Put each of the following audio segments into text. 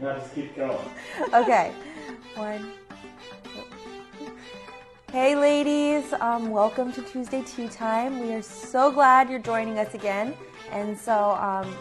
No, just keep going. Okay. One. Hey, ladies. Um, welcome to Tuesday Tea Time. We are so glad you're joining us again. And so um,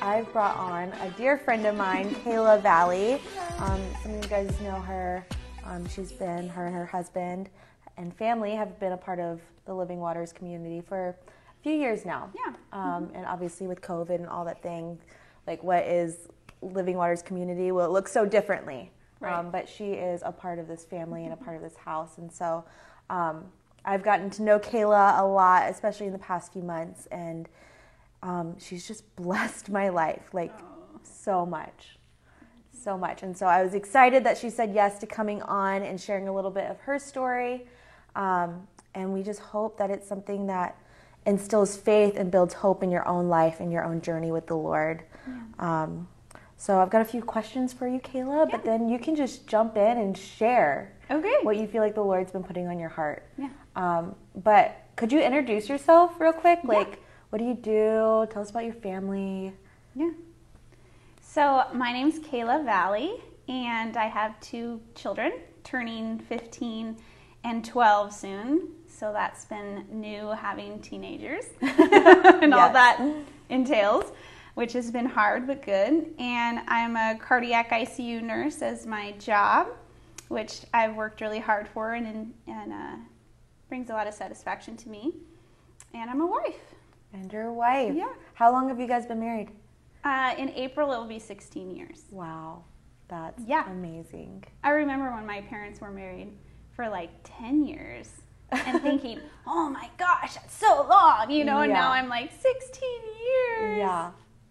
I've brought on a dear friend of mine, Kayla Valley. Um, some of you guys know her. Um, she's been, her and her husband and family have been a part of the Living Waters community for a few years now. Yeah. Um, and obviously with COVID and all that thing, like what is Living Waters community? Well, it looks so differently. Right. Um, but she is a part of this family and a part of this house. And so um, I've gotten to know Kayla a lot, especially in the past few months. And um, she's just blessed my life, like so much. So much. And so I was excited that she said yes to coming on and sharing a little bit of her story. Um, and we just hope that it's something that instills faith and builds hope in your own life and your own journey with the Lord. Um, so I've got a few questions for you, Kayla, but then you can just jump in and share Okay. what you feel like the Lord's been putting on your heart. Yeah. Um, but could you introduce yourself real quick? Like, what do you do? Tell us about your family. Yeah. So my name's Kayla Valley, and I have two children turning 15 and 12 soon. So that's been new having teenagers and all that entails, which has been hard but good. And I'm a cardiac ICU nurse as my job, which I've worked really hard for and, and uh, brings a lot of satisfaction to me. And I'm a wife. And your wife. Yeah. How long have you guys been married? Uh, in April, it will be 16 years. Wow. That's Yeah. amazing. I remember when my parents were married for like 10 years and thinking, oh my gosh, that's so long, you know, and now I'm like 16 years. Yeah.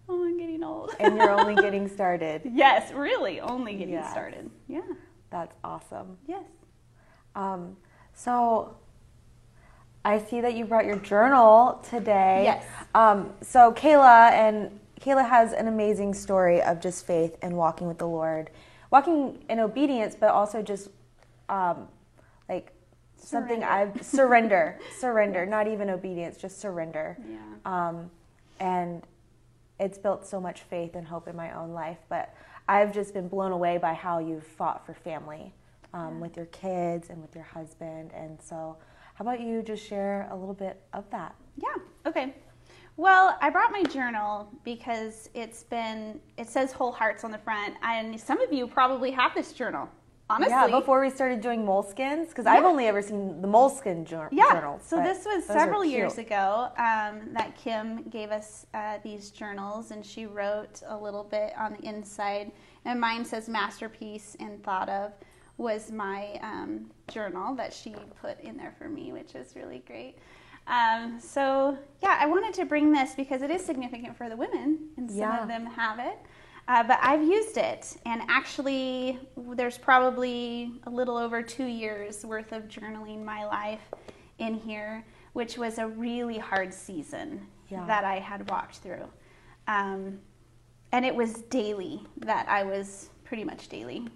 Oh, I'm getting old. And you're only getting started. yes, really, only getting Yes. started. Yeah. That's awesome. Yes. Um, so I see that you brought your journal today. Yes. Um, so Kayla and Kayla has an amazing story of just faith and walking with the Lord, walking in obedience, but also just um, like something I've surrender, surrender, not even obedience, just surrender. Yeah. Um, and it's built so much faith and hope in my own life. But I've just been blown away by how you've fought for family um, with your kids and with your husband. And so, how about you just share a little bit of that? Yeah. Okay. Well, I brought my journal because it's been, it says whole hearts on the front. And some of you probably have this journal, honestly. Yeah, before we started doing moleskins, because I've only ever seen the moleskin jour- Yeah. journals. So this was several years ago um, that Kim gave us uh, these journals, and she wrote a little bit on the inside. And mine says masterpiece and thought of was my um, journal that she put in there for me, which is really great. Um, so yeah, I wanted to bring this because it is significant for the women, and some Yeah. of them have it. Uh, but I've used it, and actually, there's probably a little over two years worth of journaling my life in here, which was a really hard season Yeah. that I had walked through. Um, and it was daily that I was pretty much daily,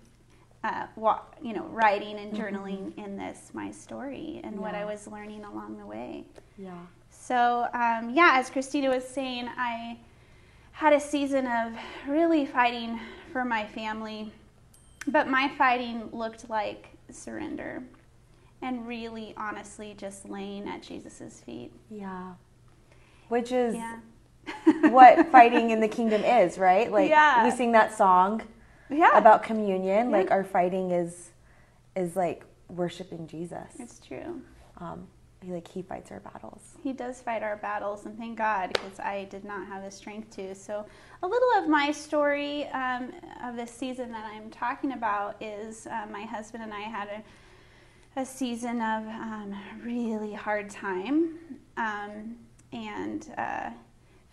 uh, walk, you know, writing and journaling in this my story and what I Mm-hmm. Was learning along the way. Yeah. So, um, yeah, as Christina was saying, I had a season of really fighting for my family, but my fighting looked like surrender and really honestly just laying at Jesus' feet. Yeah. Which is Yeah. what fighting in the kingdom is, right? Like Yeah. we sing that song Yeah. about communion. Yeah. Like our fighting is is like worshiping Jesus. it's true. Um, like he fights our battles. He does fight our battles, and thank God because I did not have the strength to. So, a little of my story um, of this season that I'm talking about is uh, my husband and I had a, a season of um, really hard time, um, and uh,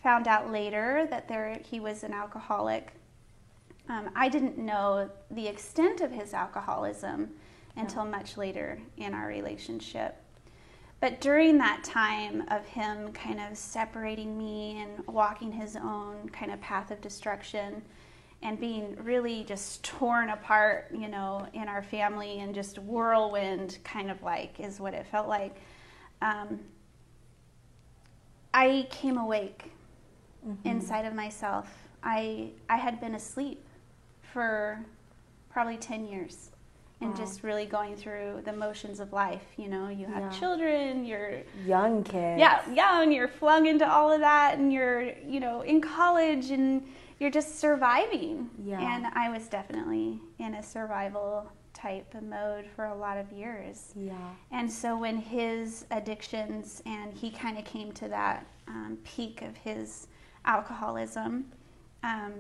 found out later that there he was an alcoholic. Um, I didn't know the extent of his alcoholism until much later in our relationship. But during that time of him kind of separating me and walking his own kind of path of destruction and being really just torn apart, you know, in our family and just whirlwind kind of like is what it felt like. Um, I came awake inside of myself. I I had been asleep for probably 10 years and Wow. just really going through the motions of life. You know, you have Yeah. children, you're Young kids. yeah, young, you're flung into all of that, and you're, you know, in college, and you're just surviving. Yeah. And I was definitely in a survival type of mode for a lot of years. Yeah. And so when his addictions and he kind of came to that um, peak of his alcoholism, um,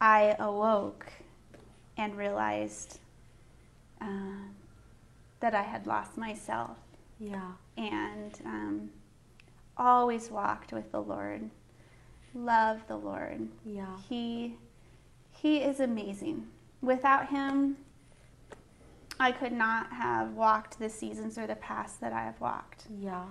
I awoke and realized uh, that I had lost myself Yeah. and um, always walked with the Lord. Love the Lord. Yeah. He he is amazing. Without him, I could not have walked the seasons or the paths that I have walked. Yeah.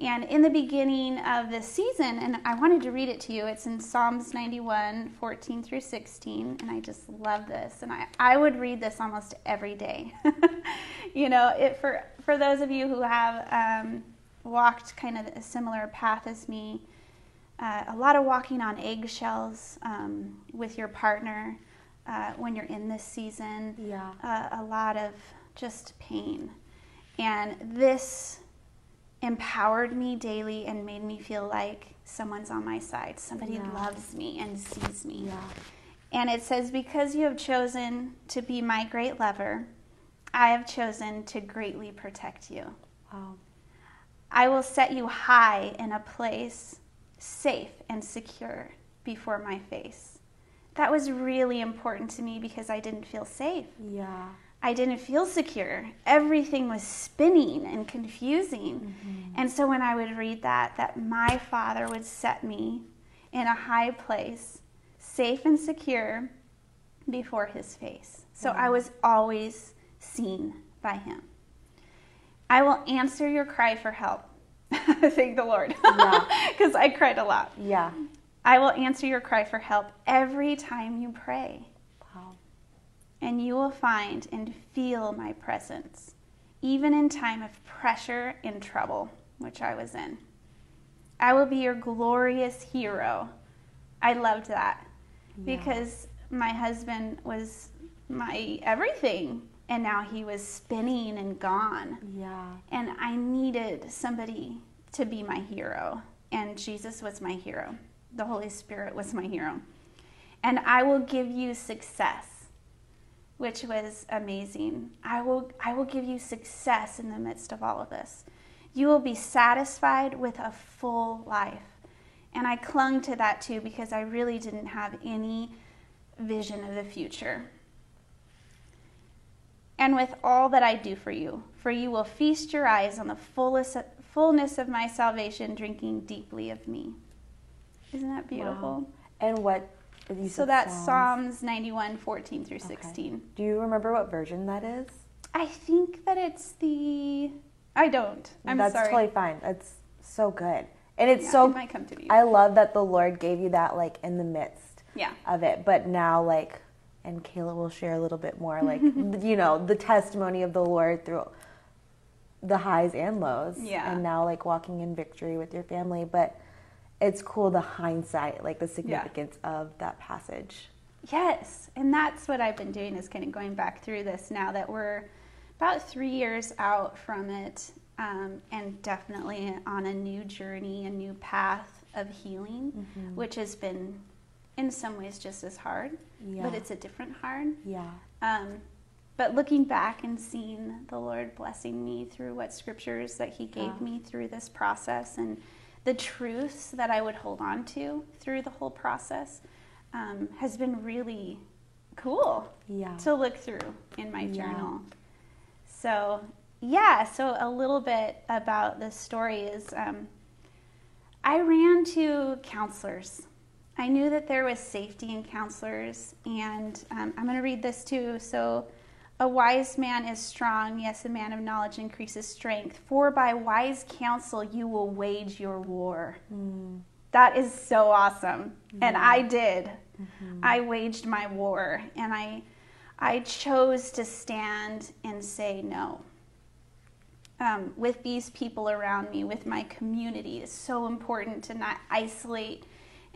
And in the beginning of this season, and I wanted to read it to you, it's in Psalms 91, 14 through 16, and I just love this. And I, I would read this almost every day. you know, it, for, for those of you who have um, walked kind of a similar path as me, uh, a lot of walking on eggshells um, with your partner uh, when you're in this season Yeah. uh, a lot of just pain. And this empowered me daily and made me feel like someone's on my side. Somebody Yeah. loves me and sees me. Yeah. And it says, Because you have chosen to be my great lover, I have chosen to greatly protect you. Wow. I will set you high in a place safe and secure before my face. That was really important to me because I didn't feel safe. Yeah. I didn't feel secure. Everything was spinning and confusing. Mm-hmm. And so when I would read that, that my Father would set me in a high place, safe and secure before his face. So I was always seen by him. I will answer your cry for help. Thank the Lord. Yeah. Because I cried a lot. Yeah. I will answer your cry for help every time you pray. And you will find and feel my presence, even in time of pressure and trouble, which I was in. I will be your glorious hero. I loved that Yeah. because my husband was my everything, and now he was spinning and gone. Yeah. And I needed somebody to be my hero. And Jesus was my hero. The Holy Spirit was my hero. And I will give you success, which was amazing. I will, I will give you success in the midst of all of this. You will be satisfied with a full life. And I clung to that too because I really didn't have any vision of the future and with all that I do for you. For you will feast your eyes on the fullest, fullness of my salvation, drinking deeply of me. Isn't that beautiful? Wow. And what? So that's Psalms. Psalms 91, 14 through 16. Do you remember what version that is? I think that it's the. I don't. I'm That's sorry. totally fine. That's so good. And it's Yeah, so it might come to me. I love that the Lord gave you that like in the midst yeah. of it. But now like and Kayla will share a little bit more like you know, the testimony of the Lord through the highs and lows. Yeah. And now like walking in victory with your family. But it's cool the hindsight, like the significance of that passage. Yes, and that's what I've been doing is kind of going back through this now that we're about three years out from it, um, and definitely on a new journey, a new path of healing, Mm-hmm. which has been in some ways just as hard, Yeah. but it's a different hard. Yeah. Um, but looking back and seeing the Lord blessing me through what scriptures that He gave Yeah. me through this process and the truths that I would hold on to through the whole process um, has been really cool Yeah. to look through in my Yeah. journal. So, yeah, so a little bit about this story is um, I ran to counselors. I knew that there was safety in counselors, and um, I'm going to read this too. So, a wise man is strong. Yes, a man of knowledge increases strength. For by wise counsel you will wage your war. Mm. That is so awesome. And I did. Mm-hmm. I waged my war and I I chose to stand and say no. Um, with these people around me, with my community, it's so important to not isolate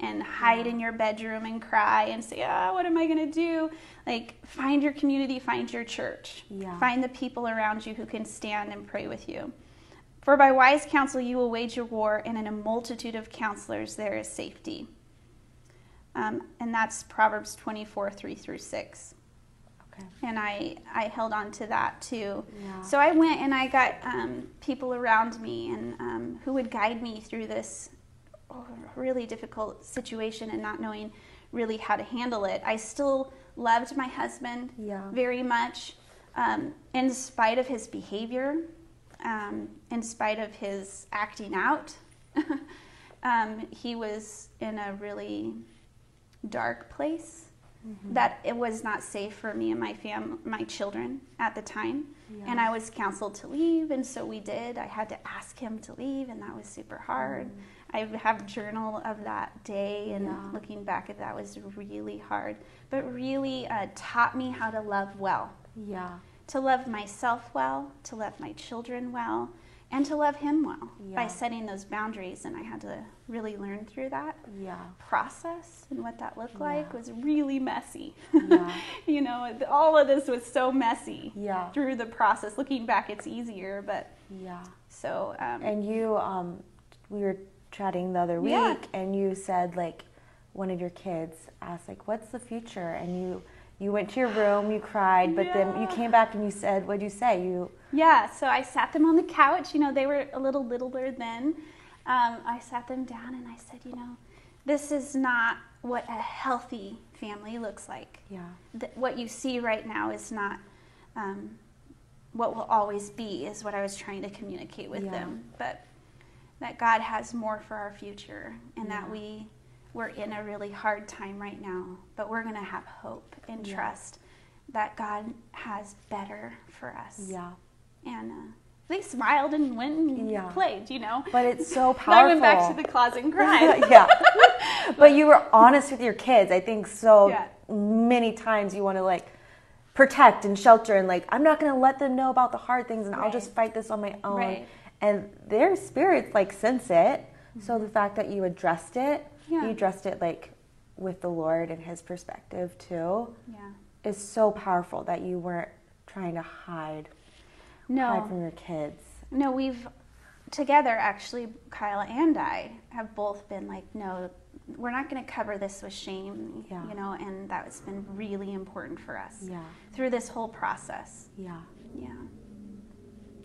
and hide in your bedroom and cry and say, ah, what am I going to do? Like, find your community, find your church. Yeah. Find the people around you who can stand and pray with you. For by wise counsel you will wage a war, and in a multitude of counselors there is safety. Um, and that's Proverbs 24, 3 through 6 Okay. and I, I held on to that too. Yeah. So I went and I got um, people around me and um, who would guide me through this really difficult situation and not knowing really how to handle it. I still loved my husband Yeah. very much, um, in spite of his behavior, um, in spite of his acting out. um, he was in a really dark place that it was not safe for me and my fam my children at the time and i was counseled to leave and so we did i had to ask him to leave and that was super hard i have a journal of that day and Yeah. looking back at that was really hard but really uh, taught me how to love well Yeah. to love myself well to love my children well and to love him well by setting those boundaries and i had to really learn through that Yeah. process and what that looked like was really messy. Yeah. you know, all of this was so messy Yeah. through the process. Looking back, it's easier, but Yeah. so um, And you, um, we were chatting the other week, Yeah. and you said like one of your kids asked like, "What's the future?" And you you went to your room, you cried, but then you came back and you said, "What'd you say?" You yeah. So I sat them on the couch. You know, they were a little littler then. Um, I sat them down and I said, you know, this is not what a healthy family looks like. yeah th- what you see right now is not um, what will always be is what i was trying to communicate with Yeah. them but that god has more for our future and that we we're in a really hard time right now but we're going to have hope and Yeah. trust that god has better for us yeah. and uh, they smiled and went and Yeah. played you know But it's so powerful. i went back to the closet and cried yeah. But you were honest with your kids. I think so Yeah. many times you want to like protect and shelter and like I'm not going to let them know about the hard things and I'll just fight this on my own. Right. And their spirits like sense it. So mm-hmm. the fact that you addressed it, Yeah. you addressed it like with the Lord and his perspective too yeah is so powerful that you weren't trying to hide no hide from your kids. No, we've together actually, Kyle and I have both been like, no, we're not going to cover this with shame, Yeah. you know, and that has been really important for us Yeah. through this whole process. Yeah. Yeah.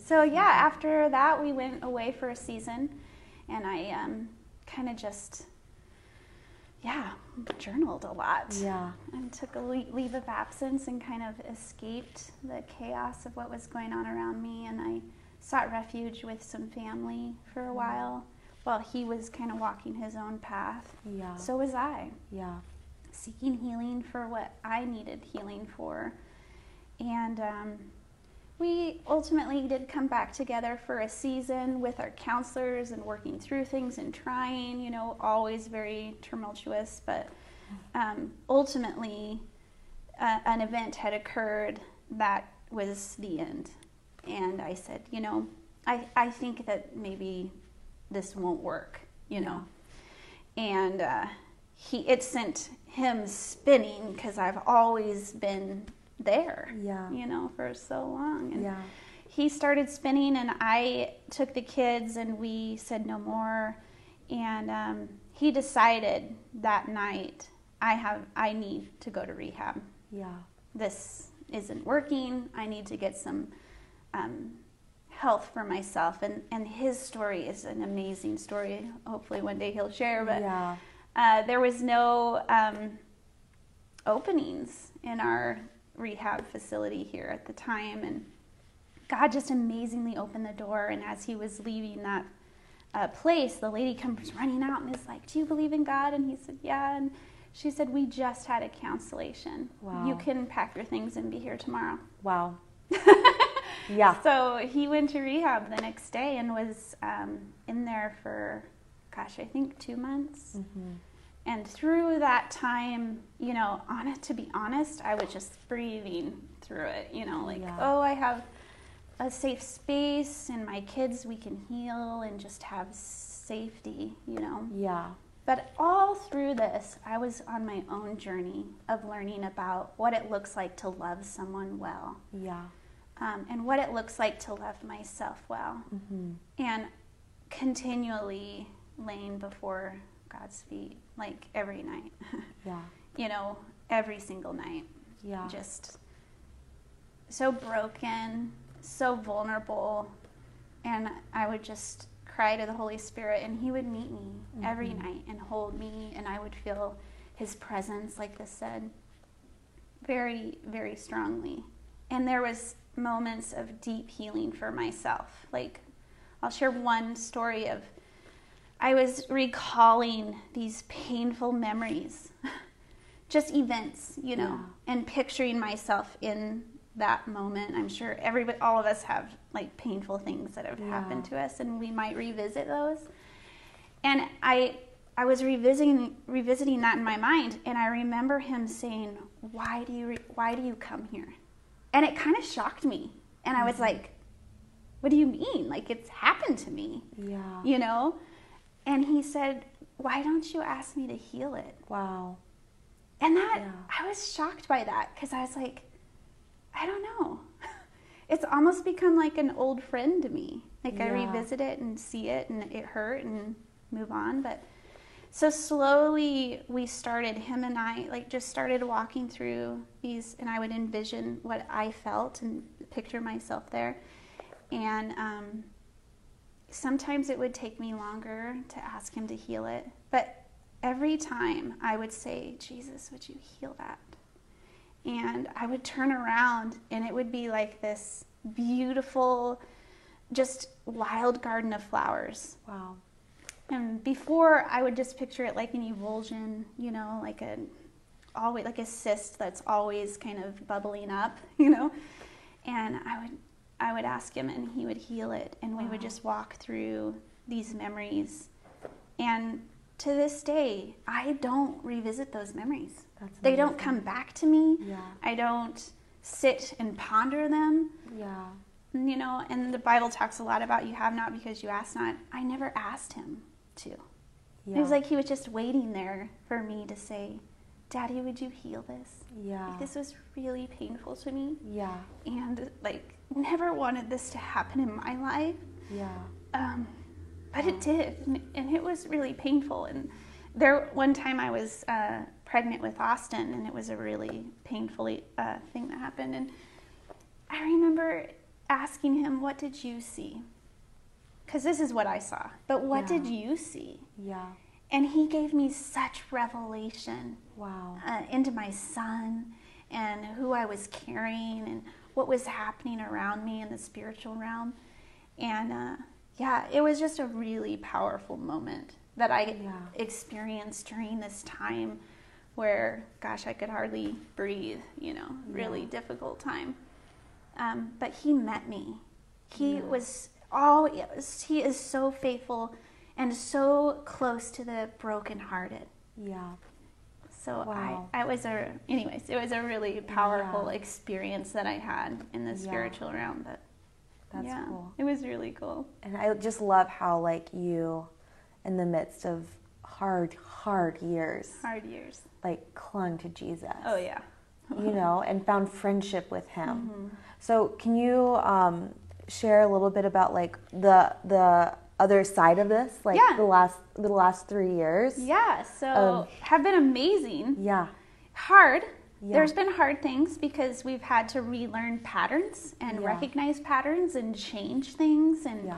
So yeah, after that we went away for a season, and I um, kind of just, yeah, journaled a lot. Yeah. and took a leave of absence and kind of escaped the chaos of what was going on around me. And I sought refuge with some family for a while while he was kind of walking his own path. Yeah. So was I, yeah. seeking healing for what I needed healing for. And um, we ultimately did come back together for a season with our counselors and working through things and trying, you know, always very tumultuous, but um, ultimately uh, an event had occurred that was the end. And I said, you know, I, I think that maybe this won't work, you know. And uh, he it sent him spinning because I've always been there, Yeah. you know, for so long. And Yeah. he started spinning, and I took the kids, and we said no more. And um, he decided that night, I have, I need to go to rehab. Yeah. This isn't working. I need to get some um, health for myself. And and his story is an amazing story. Hopefully, one day he'll share. But Yeah. uh, there was no um, openings in our rehab facility here at the time, and God just amazingly opened the door. And as he was leaving that uh, place, the lady comes running out and is like, "Do you believe in God?" And he said, "Yeah." And she said, "We just had a cancellation. Wow. You can pack your things and be here tomorrow." Wow. Yeah. So he went to rehab the next day and was um, in there for, gosh, I think two months. Mhm. And through that time, you know, on it, to be honest, I was just breathing through it. You know, like, Yeah. oh, I have a safe space, and my kids, we can heal and just have safety. You know, Yeah. But all through this, I was on my own journey of learning about what it looks like to love someone well Yeah. um, and what it looks like to love myself well. Mm-hmm. And continually laying before God's feet, like every night, Yeah. you know, every single night. Yeah. Just so broken, so vulnerable. And I would just cry to the Holy Spirit, and He would meet me every Mhm. night and hold me, and I would feel His presence, like this said, very, very strongly. And there was moments of deep healing for myself. Like, I'll share one story of I was recalling these painful memories, just events, you know, and picturing myself in that moment. I'm sure everybody, all of us have like painful things that have Yeah. happened to us, and we might revisit those. And I, I was revisiting revisiting that in my mind, and I remember him saying, "Why do you re- Why do you come here?" And it kind of shocked me, and I was mm-hmm. like, "What do you mean? Like it's happened to me?" Yeah. you know? And he said, Why don't you ask me to heal it? Wow. And that, Yeah. I was shocked by that because I was like, I don't know. It's almost become like an old friend to me. Like I revisit it and see it and it hurt and move on. But so slowly we started, him and I, like just started walking through these, and I would envision what I felt and picture myself there. And um, sometimes it would take me longer to ask him to heal it. But every time I would say, Jesus, would you heal that? And I would turn around and it would be like this beautiful, just wild garden of flowers. Wow. And before I would just picture it like an evulsion, you know, like a always like a cyst that's always kind of bubbling up, you know. And I would I would ask him and he would heal it and we would just walk through these memories. And to this day, I don't revisit those memories. They don't come back to me. Yeah. I don't sit and ponder them Yeah. you know, and the Bible talks a lot about you have not because you ask not. I never asked him to. Yeah. It was like he was just waiting there for me to say, Daddy, would you heal this? Yeah. Like, this was really painful to me, Yeah. and like never wanted this to happen in my life. Yeah. Um, but it did, and, and it was really painful. And there, one time I was uh, pregnant with Austin, and it was a really painful uh, thing that happened. And I remember asking him, "What did you see?" Because this is what I saw. But what Yeah. did you see? Yeah. And he gave me such revelation Wow. uh, into my son and who I was carrying and what was happening around me in the spiritual realm. And uh, yeah, it was just a really powerful moment that I Yeah. experienced during this time where, gosh, I could hardly breathe, you know, really Yeah. difficult time. Um, but he met me. He Yeah. was all, he is so faithful and so close to the brokenhearted. Yeah. So Wow. I, I was a, anyways, it was a really powerful Yeah. experience that I had in the Yeah. spiritual realm. But That's yeah, cool. it was really cool. And I just love how like you, in the midst of hard, hard years, Hard years. like clung to Jesus. Oh yeah. you know, and found friendship with him. Mm-hmm. So, can you um, share a little bit about like the the other side of this, like Yeah. the last the last three years? Yeah. So Um, have been amazing. Yeah. Hard. Yeah. There's been hard things because we've had to relearn patterns and Yeah. recognize patterns and change things and Yeah.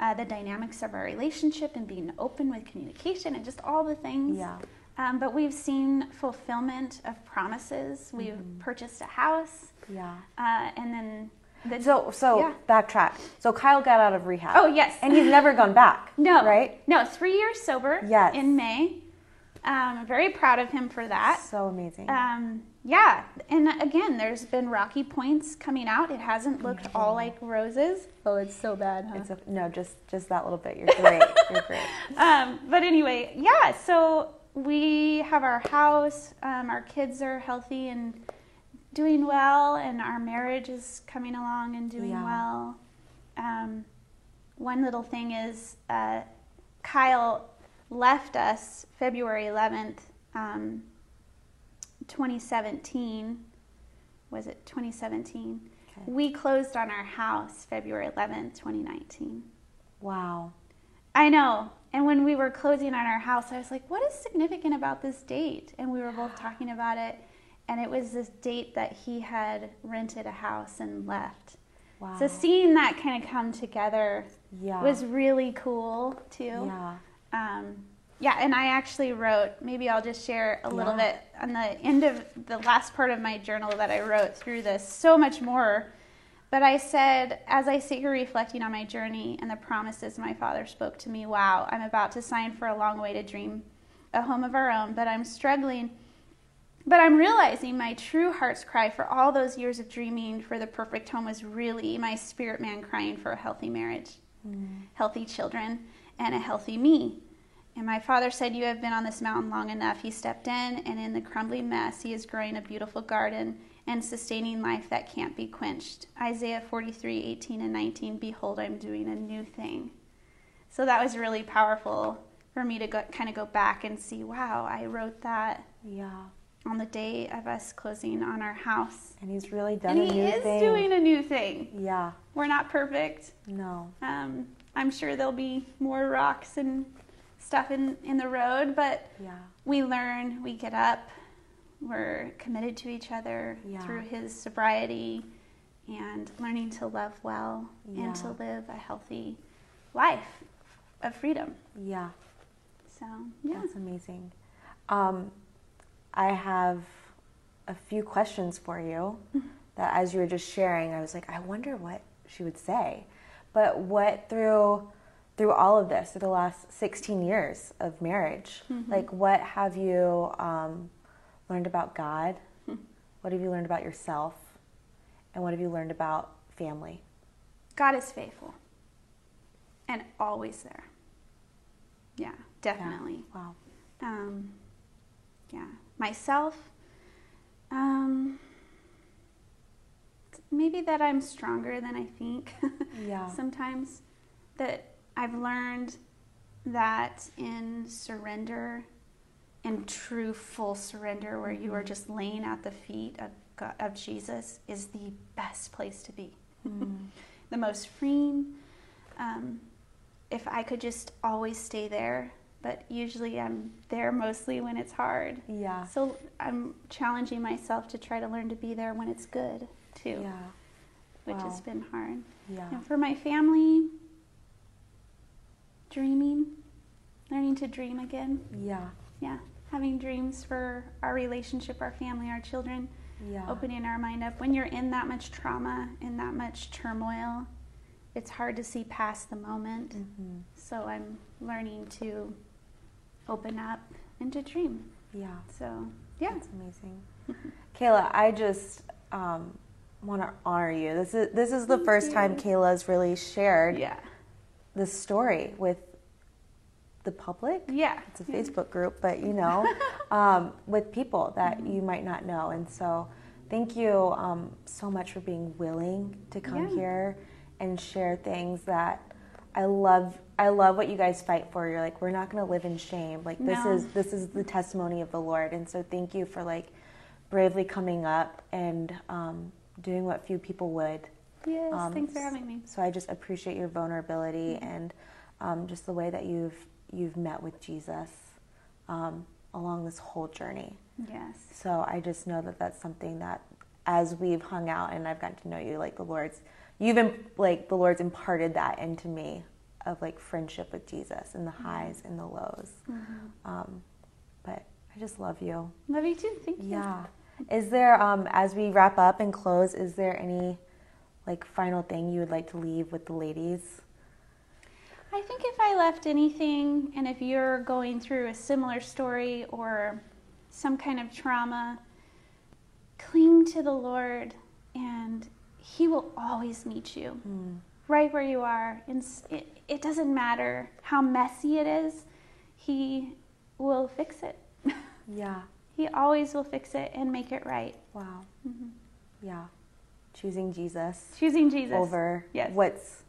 uh, the dynamics of our relationship and being open with communication and just all the things. Yeah. Um, but we've seen fulfillment of promises. We've Mm-hmm. purchased a house, Yeah. uh, and then the So, so Yeah. backtrack. So Kyle got out of rehab. Oh, yes. and he's never gone back. no right? no three years sober. Yes. in May. Um, I'm very proud of him for that. So amazing. Um, yeah, and again, there's been rocky points coming out. It hasn't looked all like roses. Oh, it's so bad, huh? it's a, no, just just that little bit. You're great. You're great. um, but anyway, yeah, so we have our house, um, our kids are healthy and doing well, and our marriage is coming along and doing Yeah. well. Um, one little thing is uh, Kyle left us February 11th, um, 2017. Was it 2017? Okay. We closed on our house February 11th, 2019. Wow. I know. And when we were closing on our house, I was like, what is significant about this date? And we were both talking about it. And it was this date that he had rented a house and left. Wow. So seeing that kind of come together yeah. was really cool too. yeah. Um, yeah, and I actually wrote, maybe I'll just share a little Yeah. bit on the end of the last part of my journal that I wrote through this, so much more. But I said, as I sit here reflecting on my journey and the promises my father spoke to me, wow, I'm about to sign for a long way to dream a home of our own, but I'm struggling. But I'm realizing my true heart's cry for all those years of dreaming for the perfect home was really my spirit man crying for a healthy marriage mm. healthy children, and a healthy me. And my father said, You have been on this mountain long enough. He stepped in, and in the crumbling mess, he is growing a beautiful garden and sustaining life that can't be quenched. Isaiah 43 18 and 19 Behold, I'm doing a new thing. So that was really powerful for me to go, kind of go back and see, wow, I wrote that Yeah. On the day of us closing on our house. And he's really done And a he is doing a new thing. yeah. We're not perfect. No. Um, I'm sure there'll be more rocks and stuff in, in the road, but Yeah. we learn, we get up, we're committed to each other Yeah. through his sobriety and learning to love well and to live a healthy life of freedom. Yeah. So, yeah. That's amazing. Um, I have a few questions for you that as you were just sharing, I was like, I wonder what she would say. But what through through all of this, through the last 16 years of marriage, like what have you um, learned about God? What have you learned about yourself? And what have you learned about family? God is faithful and always there. Yeah, Yeah. definitely. Wow. um, yeah myself um, maybe that i'm stronger than i think. Yeah. sometimes that i've learned that in surrender in true full surrender where you are just laying at the feet of, God, of jesus is the best place to be. The most freeing. Um, if i could just always stay there but usually i'm there mostly when it's hard Yeah. so i'm challenging myself to try to learn to be there when it's good too Yeah. which has been hard Yeah. and for my family dreaming learning to dream again Yeah. yeah having dreams for our relationship our family our children Yeah. opening our mind up when you're in that much trauma in that much turmoil it's hard to see past the moment Mhm. so i'm learning to open up and to dream Yeah. so yeah That's amazing. Kayla, I just um, want to honor you. This is this is the Thank first time. Kayla's really shared yeah this story with the public. yeah It's a. Facebook group, but you know, um, with people that you might not know. And so, thank you um, so much for being willing to come Yeah. here and share things that I love. I love what you guys fight for. You're like, we're not going to live in shame. Like this No. is this is the testimony of the Lord. And so, thank you for like bravely coming up and um, doing what few people would. yes Um, thanks for having me So I just appreciate your vulnerability and um, just the way that you've you've met with Jesus um, along this whole journey. yes So I just know that that's something that as we've hung out and I've gotten to know you, like the Lord's, you've im- like the Lord's imparted that into me of like friendship with Jesus and the highs and the lows. Um, but I just love you. love you too thank you Yeah. Is there, um, as we wrap up and close, is there any like final thing you would like to leave with the ladies? I think if I left anything, and if you're going through a similar story or some kind of trauma, cling to the Lord, and he will always meet you mm. right where you are. And it, it doesn't matter how messy it is, He will fix it. Yeah. he always will fix it and make it right. Wow. Mm-hmm. Yeah. Choosing Jesus. Choosing Jesus. Over yes. what's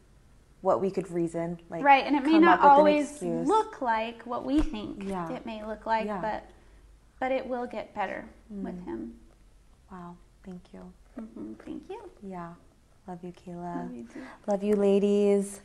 what we could reason like right and it may not always look like what we think yeah. it may look like yeah. but but it will get better mm. with hmm. him wow thank you Mm -hmm. Thank you. Yeah. Love you, Kayla. Love you, too. Love you ladies.